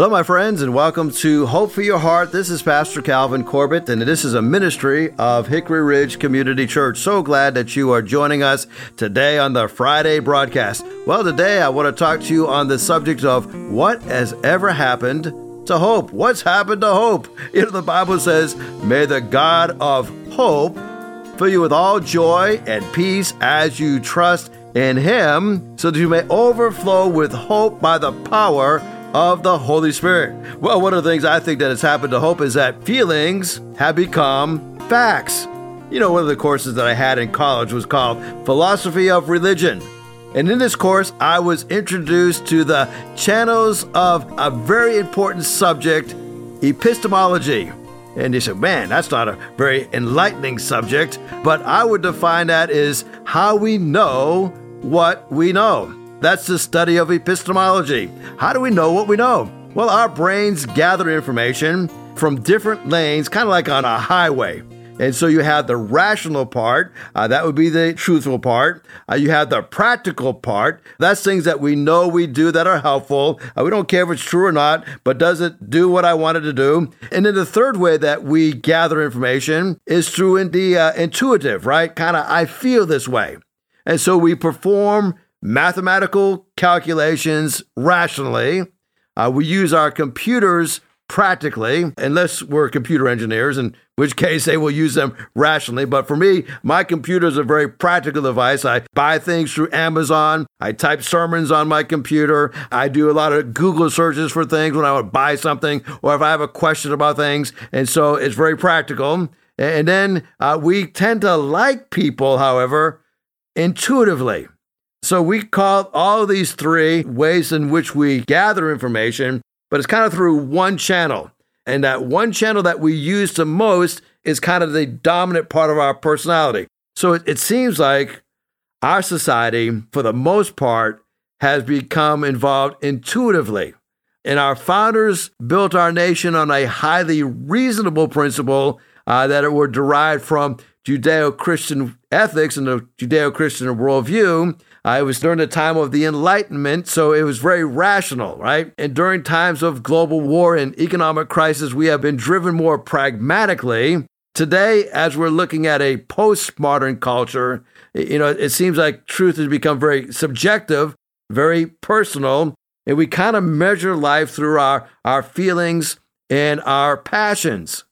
Hello, my friends, and welcome to Hope for Your Heart. This is Pastor Calvin Corbett, and this is a ministry of Hickory Ridge Community Church. So glad that you are joining us today on the Friday broadcast. Well, today I want to talk to you on the subject of what has ever happened to hope. What's happened to hope? You know, the Bible says, May the God of hope fill you with all joy and peace as you trust in Him, so that you may overflow with hope by the power of the Holy Spirit. Well, one of the things I think that has happened to Hope is that feelings have become facts. You know, one of the courses that I had in college was called Philosophy of Religion. And in this course, I was introduced to the channels of a very important subject, epistemology. And you said, man, that's not a very enlightening subject, but I would define that as how we know what we know. That's the study of epistemology. How do we know what we know? Well, our brains gather information from different lanes, kind of like on a highway. And so you have the rational part, uh, that would be the truthful part. Uh, you have the practical part, that's things that we know we do that are helpful. Uh, we don't care if it's true or not, but does it do what I wanted to do? And then the third way that we gather information is through the uh, intuitive, right? Kind of, I feel this way. And so we perform mathematical calculations rationally. Uh, we use our computers practically, unless we're computer engineers, in which case they will use them rationally. But for me, my computer is a very practical device. I buy things through Amazon. I type sermons on my computer. I do a lot of Google searches for things when I would buy something or if I have a question about things. And so it's very practical. And then uh, we tend to like people, however, intuitively. So we call all these three ways in which we gather information, but it's kind of through one channel. And that one channel that we use the most is kind of the dominant part of our personality. So it, it seems like our society, for the most part, has become involved intuitively. And our founders built our nation on a highly reasonable principle uh, that it were derived from Judeo Christian ethics and the Judeo Christian worldview. Uh, it was during the time of the Enlightenment, so it was very rational, right? And during times of global war and economic crisis, we have been driven more pragmatically. Today, as we're looking at a postmodern culture, you know, it seems like truth has become very subjective, very personal, and we kind of measure life through our, our feelings and our passions.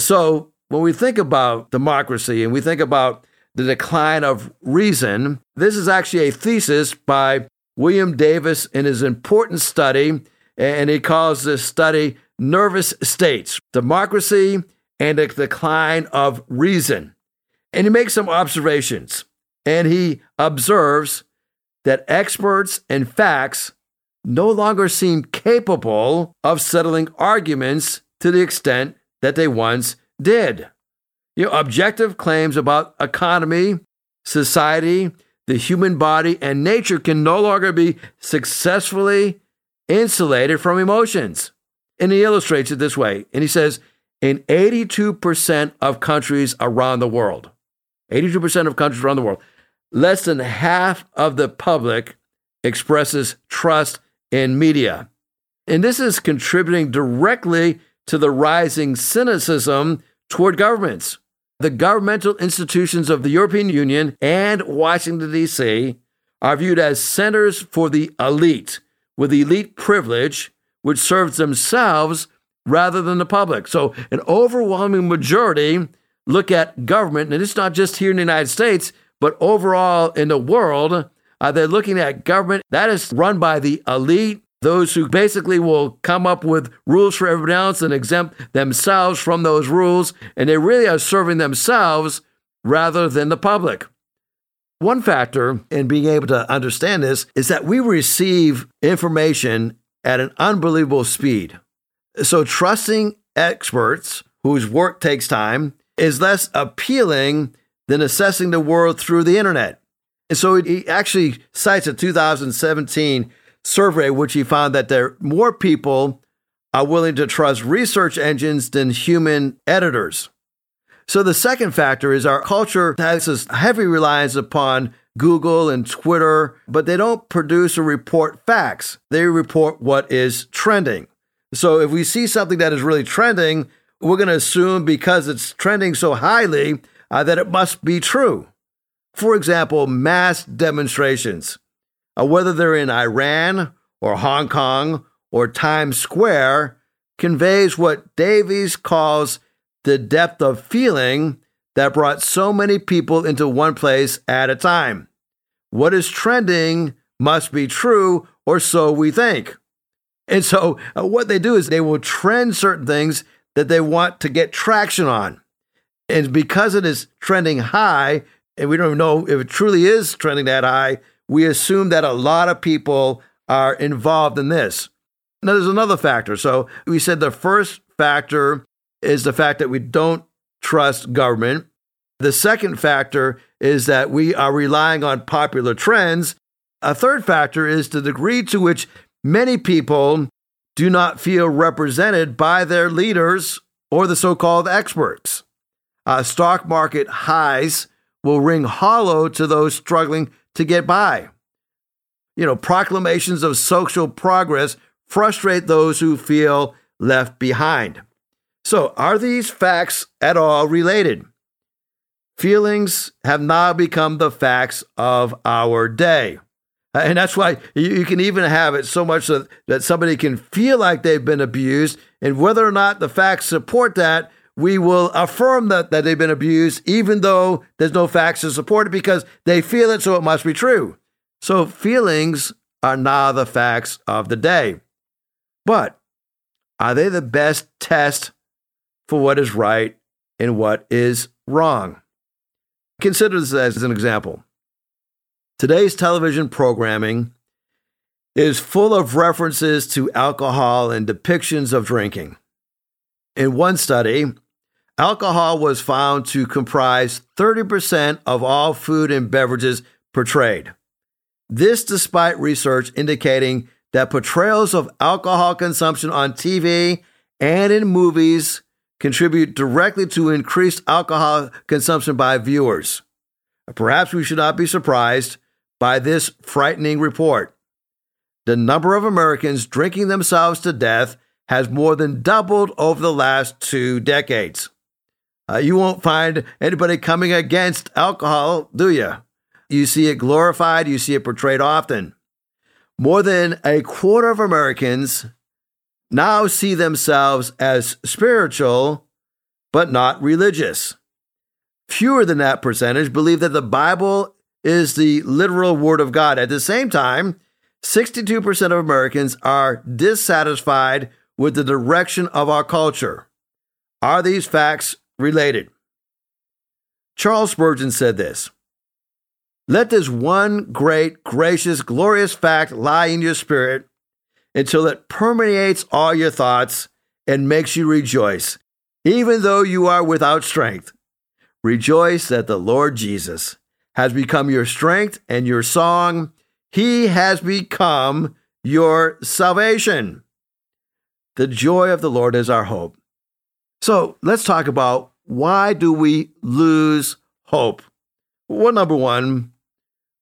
So when we think about democracy and we think about the decline of reason, this is actually a thesis by William Davies in his important study, and he calls this study Nervous States Democracy and the Decline of Reason. And he makes some observations, and he observes that experts and facts no longer seem capable of settling arguments to the extent that they once did. You know, objective claims about economy, society, the human body, and nature can no longer be successfully insulated from emotions. And he illustrates it this way. And he says, in 82% of countries around the world, 82% of countries around the world, less than half of the public expresses trust in media. And this is contributing directly to the rising cynicism toward governments. The governmental institutions of the European Union and Washington, D.C. are viewed as centers for the elite, with elite privilege, which serves themselves rather than the public. So, an overwhelming majority look at government, and it's not just here in the United States, but overall in the world. Uh, they're looking at government that is run by the elite those who basically will come up with rules for everyone else and exempt themselves from those rules, and they really are serving themselves rather than the public. One factor in being able to understand this is that we receive information at an unbelievable speed. So, trusting experts whose work takes time is less appealing than assessing the world through the internet. And so, he actually cites a 2017 survey, which he found that there more people are willing to trust research engines than human editors. So the second factor is our culture has this heavy reliance upon Google and Twitter, but they don't produce or report facts. They report what is trending. So if we see something that is really trending, we're going to assume because it's trending so highly uh, that it must be true. For example, mass demonstrations, whether they're in Iran or Hong Kong or Times Square, conveys what Davies calls the depth of feeling that brought so many people into one place at a time. What is trending must be true, or so we think. And so, uh, what they do is they will trend certain things that they want to get traction on. And because it is trending high, and we don't even know if it truly is trending that high, we assume that a lot of people are involved in this. Now, there's another factor. So, we said the first factor is the fact that we don't trust government. The second factor is that we are relying on popular trends. A third factor is the degree to which many people do not feel represented by their leaders or the so called experts. Uh, stock market highs will ring hollow to those struggling to get by. You know, proclamations of social progress frustrate those who feel left behind. So, are these facts at all related? Feelings have now become the facts of our day. And that's why you can even have it so much that, somebody can feel like they've been abused. And whether or not the facts support that, we will affirm that, that they've been abused, even though there's no facts to support it because they feel it, so it must be true. So feelings are now the facts of the day. But are they the best test for what is right and what is wrong? Consider this as an example. Today's television programming is full of references to alcohol and depictions of drinking. In one study, alcohol was found to comprise 30% of all food and beverages portrayed. This despite research indicating that portrayals of alcohol consumption on TV and in movies contribute directly to increased alcohol consumption by viewers. Perhaps we should not be surprised by this frightening report. The number of Americans drinking themselves to death has more than doubled over the last two decades. Uh, you won't find anybody coming against alcohol, do you? You see it glorified, you see it portrayed often. More than a quarter of Americans now see themselves as spiritual, but not religious. Fewer than that percentage believe that the Bible is the literal word of God. At the same time, 62% of Americans are dissatisfied with the direction of our culture. Are these facts related? Charles Spurgeon said this Let this one great, gracious, glorious fact lie in your spirit until it permeates all your thoughts and makes you rejoice, even though you are without strength. Rejoice that the Lord Jesus has become your strength and your song. He has become your salvation. The joy of the Lord is our hope. So let's talk about why do we lose hope? Well, number one,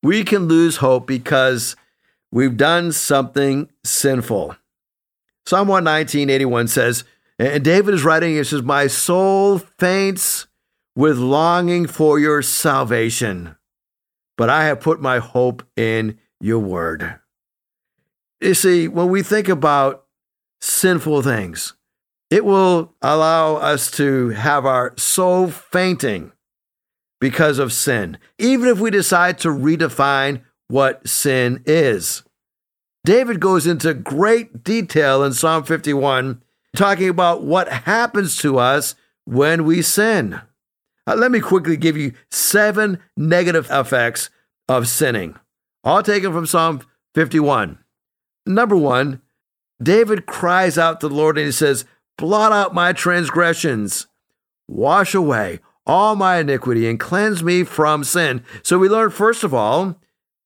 we can lose hope because we've done something sinful. Psalm 119, 81 says, and David is writing, he says, My soul faints with longing for your salvation but I have put my hope in your word. You see, when we think about sinful things, it will allow us to have our soul fainting because of sin, even if we decide to redefine what sin is. David goes into great detail in Psalm 51, talking about what happens to us when we sin. Uh, let me quickly give you seven negative effects of sinning, all taken from Psalm 51. Number one, David cries out to the Lord and he says, Blot out my transgressions, wash away all my iniquity, and cleanse me from sin. So we learn, first of all,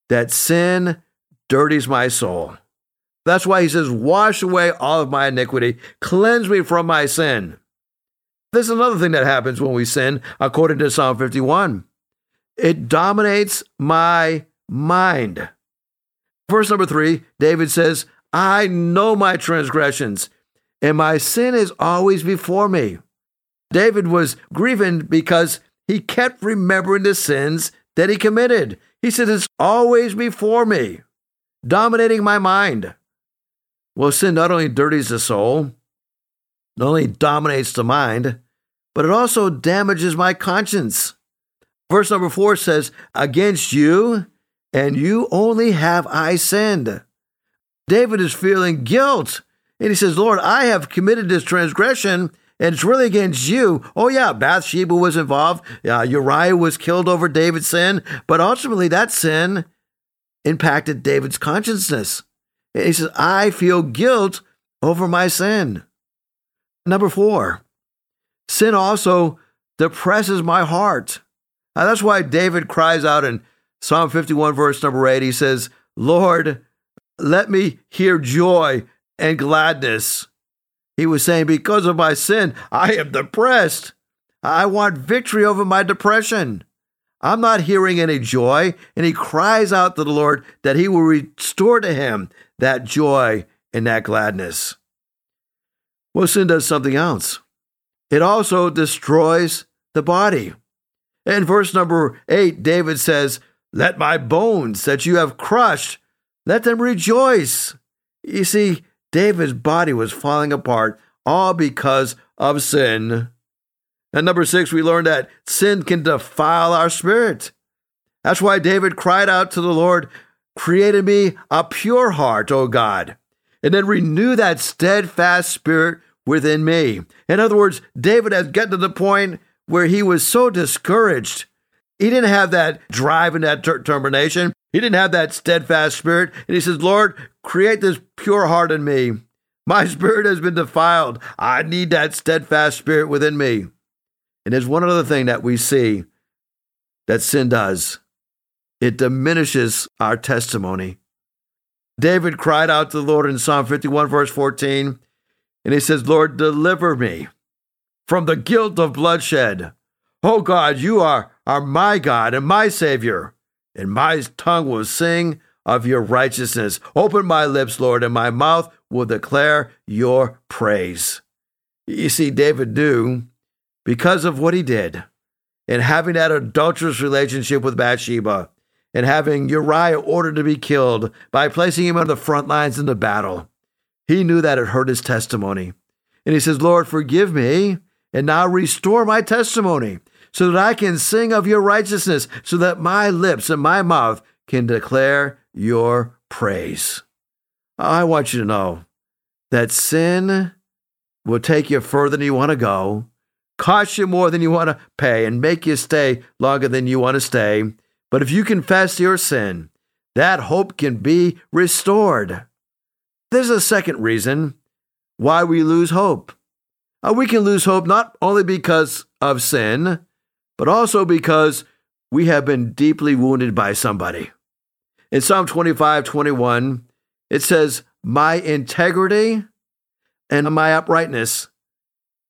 that sin dirties my soul. That's why he says, Wash away all of my iniquity, cleanse me from my sin. There's another thing that happens when we sin, according to Psalm 51 it dominates my mind. Verse number three, David says, I know my transgressions, and my sin is always before me. David was grieving because he kept remembering the sins that he committed. He said, It's always before me, dominating my mind. Well, sin not only dirties the soul, not only dominates the mind, but it also damages my conscience. Verse number four says, Against you and you only have I sinned. David is feeling guilt. And he says, Lord, I have committed this transgression, and it's really against you. Oh, yeah, Bathsheba was involved. Uh, Uriah was killed over David's sin, but ultimately that sin impacted David's consciousness. And he says, I feel guilt over my sin. Number four, sin also depresses my heart. Now, that's why David cries out in Psalm 51, verse number 8. He says, Lord, let me hear joy and gladness. He was saying, Because of my sin, I am depressed. I want victory over my depression. I'm not hearing any joy. And he cries out to the Lord that he will restore to him that joy and that gladness. Well, sin does something else. It also destroys the body. In verse number eight, David says, Let my bones that you have crushed, let them rejoice. You see, David's body was falling apart, all because of sin. And number six, we learned that sin can defile our spirit. That's why David cried out to the Lord, Create in me a pure heart, O God, and then renew that steadfast spirit within me. In other words, David has gotten to the point where he was so discouraged. He didn't have that drive and that determination. He didn't have that steadfast spirit. And he says, Lord, create this pure heart in me. My spirit has been defiled. I need that steadfast spirit within me. And there's one other thing that we see that sin does it diminishes our testimony. David cried out to the Lord in Psalm 51, verse 14, and he says, Lord, deliver me from the guilt of bloodshed. Oh God, you are, are my God and my Savior, and my tongue will sing of your righteousness. Open my lips, Lord, and my mouth will declare your praise. You see, David knew because of what he did and having that adulterous relationship with Bathsheba and having Uriah ordered to be killed by placing him on the front lines in the battle. He knew that it hurt his testimony. And he says, Lord, forgive me and now restore my testimony so that I can sing of your righteousness, so that my lips and my mouth can declare your praise. I want you to know that sin will take you further than you want to go, cost you more than you want to pay, and make you stay longer than you want to stay. But if you confess your sin, that hope can be restored. There's a second reason why we lose hope. Uh, we can lose hope not only because of sin, but also because we have been deeply wounded by somebody. In Psalm 25 21, it says, My integrity and my uprightness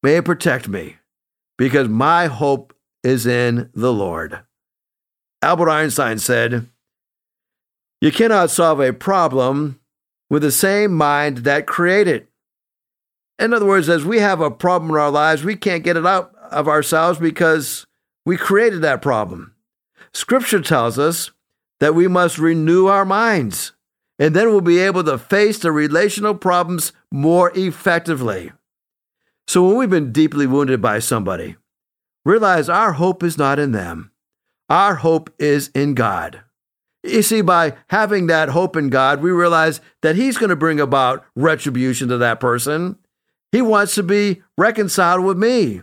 may protect me, because my hope is in the Lord. Albert Einstein said, You cannot solve a problem with the same mind that created. In other words, as we have a problem in our lives, we can't get it out of ourselves because we created that problem. Scripture tells us that we must renew our minds, and then we'll be able to face the relational problems more effectively. So, when we've been deeply wounded by somebody, realize our hope is not in them. Our hope is in God. You see, by having that hope in God, we realize that He's going to bring about retribution to that person. He wants to be reconciled with me.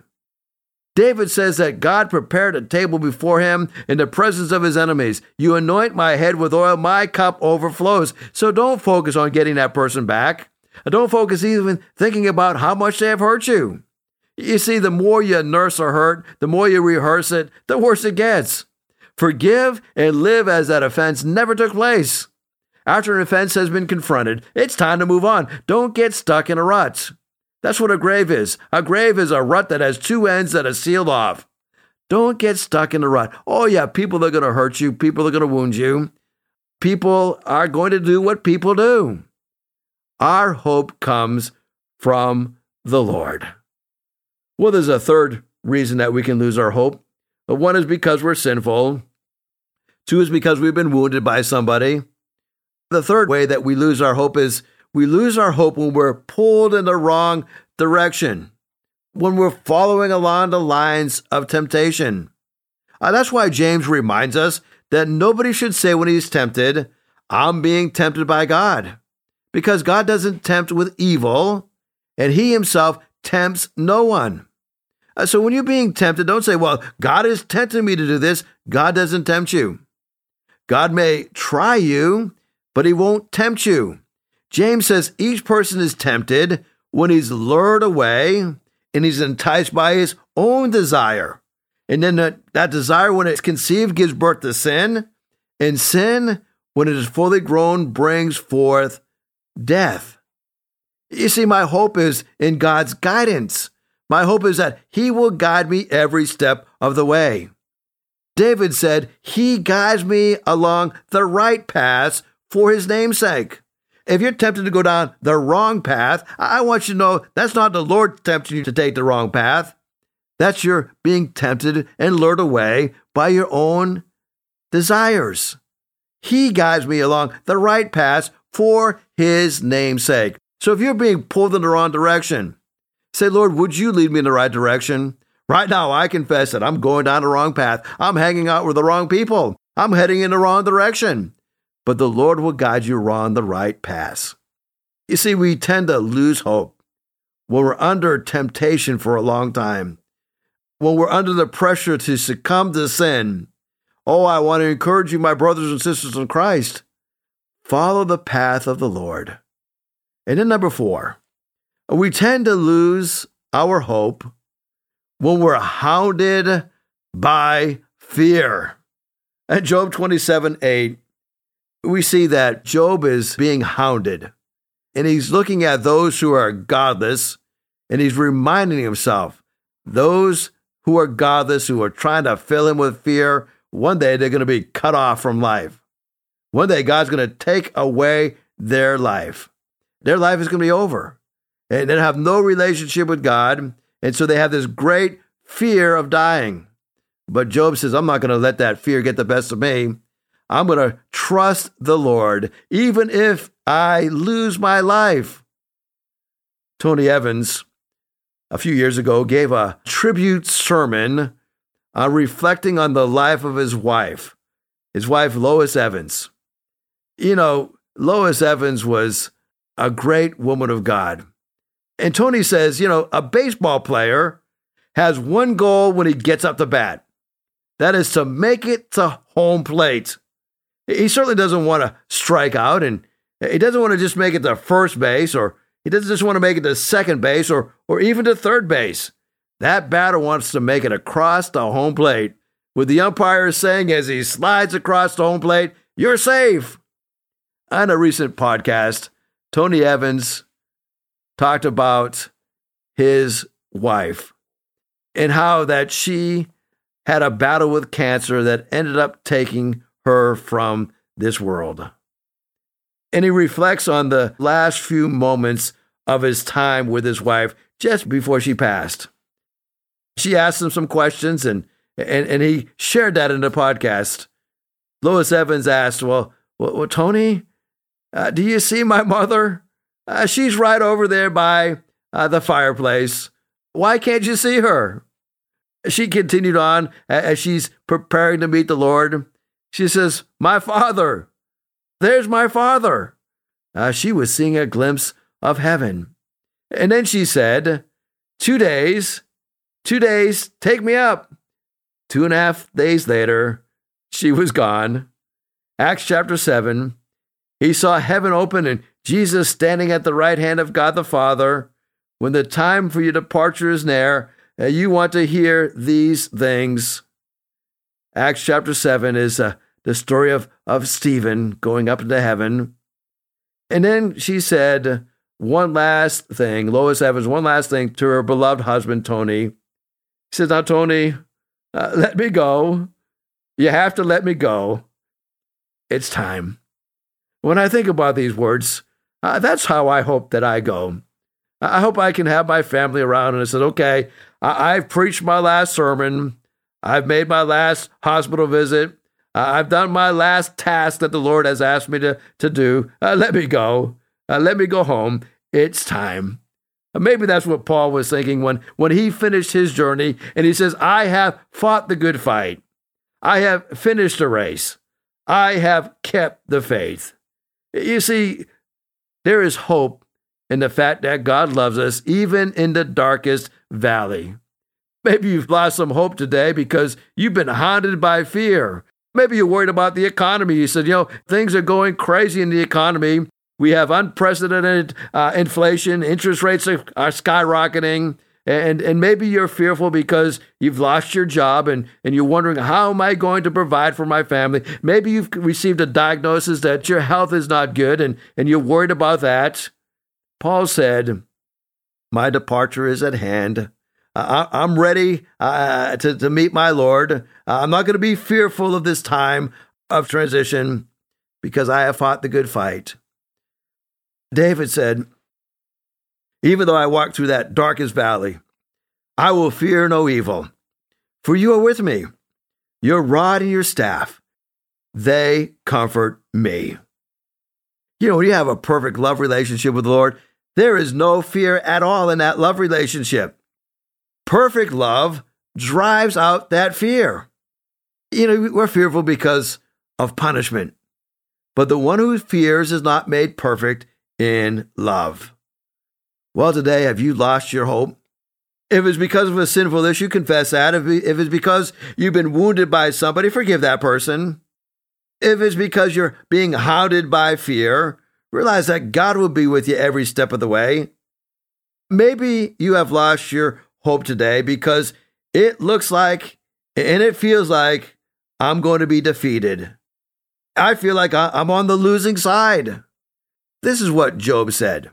David says that God prepared a table before him in the presence of his enemies. You anoint my head with oil, my cup overflows. So don't focus on getting that person back. Don't focus even thinking about how much they have hurt you. You see, the more you nurse a hurt, the more you rehearse it, the worse it gets. Forgive and live as that offense never took place. After an offense has been confronted, it's time to move on. Don't get stuck in a rut. That's what a grave is. A grave is a rut that has two ends that are sealed off. Don't get stuck in a rut. Oh, yeah, people are going to hurt you, people are going to wound you. People are going to do what people do. Our hope comes from the Lord. Well, there's a third reason that we can lose our hope. One is because we're sinful. Two is because we've been wounded by somebody. The third way that we lose our hope is we lose our hope when we're pulled in the wrong direction, when we're following along the lines of temptation. Uh, that's why James reminds us that nobody should say when he's tempted, I'm being tempted by God. Because God doesn't tempt with evil, and he himself tempts no one. Uh, so when you're being tempted, don't say, Well, God is tempting me to do this. God doesn't tempt you. God may try you, but he won't tempt you. James says each person is tempted when he's lured away and he's enticed by his own desire. And then that, that desire, when it's conceived, gives birth to sin. And sin, when it is fully grown, brings forth death. You see, my hope is in God's guidance. My hope is that He will guide me every step of the way. David said, He guides me along the right paths for His namesake. If you're tempted to go down the wrong path, I want you to know that's not the Lord tempting you to take the wrong path. That's your being tempted and lured away by your own desires. He guides me along the right path for His name's sake. So if you're being pulled in the wrong direction, say, Lord, would you lead me in the right direction? Right now, I confess that I'm going down the wrong path. I'm hanging out with the wrong people. I'm heading in the wrong direction. But the Lord will guide you on the right path. You see, we tend to lose hope when we're under temptation for a long time, when we're under the pressure to succumb to sin. Oh, I want to encourage you, my brothers and sisters in Christ, follow the path of the Lord. And then, number four, we tend to lose our hope when we're hounded by fear. At Job 27 8, we see that Job is being hounded and he's looking at those who are godless and he's reminding himself those who are godless, who are trying to fill him with fear, one day they're going to be cut off from life. One day God's going to take away their life. Their life is going to be over. And they have no relationship with God. And so they have this great fear of dying. But Job says, I'm not going to let that fear get the best of me. I'm going to trust the Lord, even if I lose my life. Tony Evans, a few years ago, gave a tribute sermon uh, reflecting on the life of his wife, his wife, Lois Evans. You know, Lois Evans was a great woman of God. And Tony says, you know, a baseball player has one goal when he gets up to bat that is to make it to home plate. He certainly doesn't want to strike out and he doesn't want to just make it to first base or he doesn't just want to make it to second base or, or even to third base. That batter wants to make it across the home plate with the umpire saying as he slides across the home plate, You're safe. On a recent podcast, Tony Evans talked about his wife and how that she had a battle with cancer that ended up taking her from this world. And he reflects on the last few moments of his time with his wife just before she passed. She asked him some questions and and, and he shared that in the podcast. Lois Evans asked, Well, well, Tony, uh, do you see my mother? Uh, she's right over there by uh, the fireplace. Why can't you see her? She continued on as she's preparing to meet the Lord. She says, My father, there's my father. Uh, she was seeing a glimpse of heaven. And then she said, Two days, two days, take me up. Two and a half days later, she was gone. Acts chapter 7, he saw heaven open and Jesus standing at the right hand of God the Father. When the time for your departure is near, uh, you want to hear these things. Acts chapter 7 is uh, the story of, of Stephen going up into heaven. And then she said one last thing, Lois Evans, one last thing to her beloved husband, Tony. He says, Now, Tony, uh, let me go. You have to let me go. It's time. When I think about these words, uh, that's how I hope that I go. I hope I can have my family around. And I said, okay, I- have preached my last sermon. I've made my last hospital visit. I've done my last task that the Lord has asked me to, to do. Uh, let me go. Uh, let me go home. It's time. Uh, maybe that's what Paul was thinking when, when he finished his journey and he says, I have fought the good fight. I have finished the race. I have kept the faith. You see, there is hope in the fact that God loves us even in the darkest valley. Maybe you've lost some hope today because you've been haunted by fear. Maybe you're worried about the economy. You said, you know, things are going crazy in the economy. We have unprecedented uh, inflation, interest rates are, are skyrocketing. And, and maybe you're fearful because you've lost your job and, and you're wondering, how am I going to provide for my family? Maybe you've received a diagnosis that your health is not good and, and you're worried about that. Paul said, My departure is at hand. I, am ready uh, to, to meet my Lord. I'm not going to be fearful of this time of transition because I have fought the good fight. David said, Even though I walk through that darkest valley, I will fear no evil, for you are with me. Your rod and your staff, they comfort me. You know, when you have a perfect love relationship with the Lord, there is no fear at all in that love relationship. Perfect love drives out that fear. You know, we're fearful because of punishment, but the one who fears is not made perfect in love. Well, today, have you lost your hope? If it's because of a sinful issue, confess that. If it's because you've been wounded by somebody, forgive that person. If it's because you're being hounded by fear, realize that God will be with you every step of the way. Maybe you have lost your hope today because it looks like and it feels like I'm going to be defeated. I feel like I'm on the losing side. This is what Job said.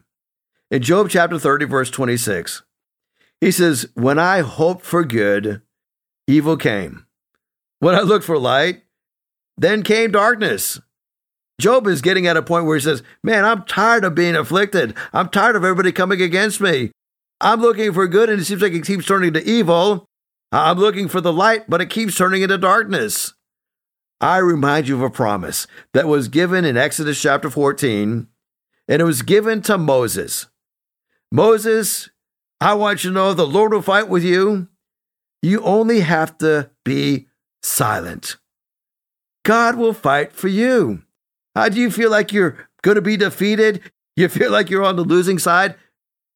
In Job chapter 30, verse 26, he says, When I hoped for good, evil came. When I looked for light, then came darkness. Job is getting at a point where he says, Man, I'm tired of being afflicted. I'm tired of everybody coming against me. I'm looking for good, and it seems like it keeps turning to evil. I'm looking for the light, but it keeps turning into darkness. I remind you of a promise that was given in Exodus chapter 14, and it was given to Moses. Moses, I want you to know the Lord will fight with you. You only have to be silent. God will fight for you. How do you feel like you're going to be defeated? You feel like you're on the losing side?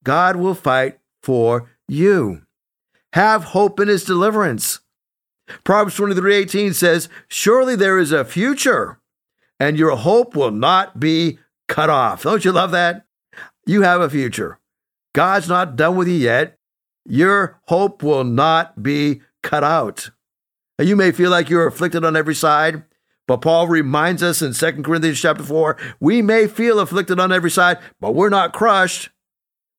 God will fight for you. Have hope in his deliverance. Proverbs 23:18 says, "Surely there is a future, and your hope will not be cut off." Don't you love that? You have a future. God's not done with you yet. Your hope will not be cut out. And you may feel like you're afflicted on every side, but Paul reminds us in 2 Corinthians chapter 4, we may feel afflicted on every side, but we're not crushed.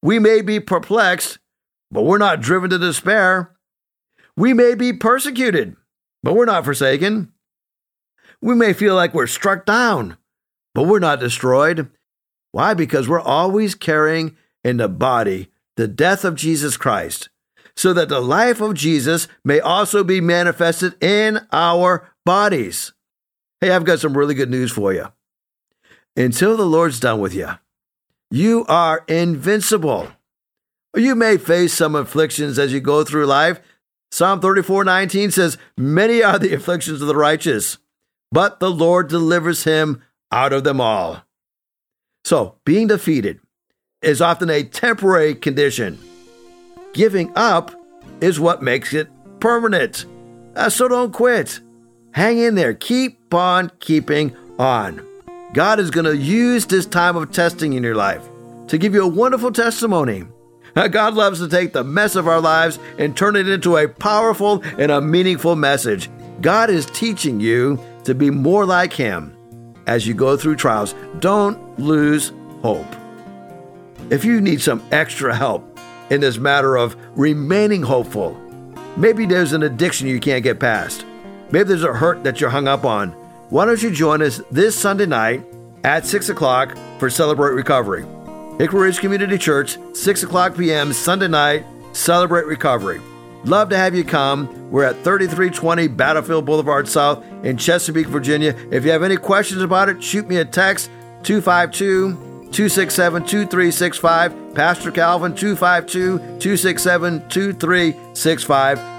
We may be perplexed, but we're not driven to despair. We may be persecuted, but we're not forsaken. We may feel like we're struck down, but we're not destroyed. Why? Because we're always carrying in the body the death of Jesus Christ, so that the life of Jesus may also be manifested in our bodies. Hey, I've got some really good news for you. Until the Lord's done with you, you are invincible. You may face some afflictions as you go through life. Psalm 34 19 says, Many are the afflictions of the righteous, but the Lord delivers him out of them all. So, being defeated is often a temporary condition. Giving up is what makes it permanent. Uh, so don't quit. Hang in there. Keep on keeping on. God is going to use this time of testing in your life to give you a wonderful testimony. God loves to take the mess of our lives and turn it into a powerful and a meaningful message. God is teaching you to be more like Him as you go through trials. Don't lose hope. If you need some extra help in this matter of remaining hopeful, maybe there's an addiction you can't get past, maybe there's a hurt that you're hung up on why don't you join us this Sunday night at 6 o'clock for Celebrate Recovery? Hickory Ridge Community Church, 6 o'clock p.m. Sunday night. Celebrate recovery. Love to have you come. We're at 3320 Battlefield Boulevard South in Chesapeake, Virginia. If you have any questions about it, shoot me a text 252 267 2365. Pastor Calvin 252 267 2365.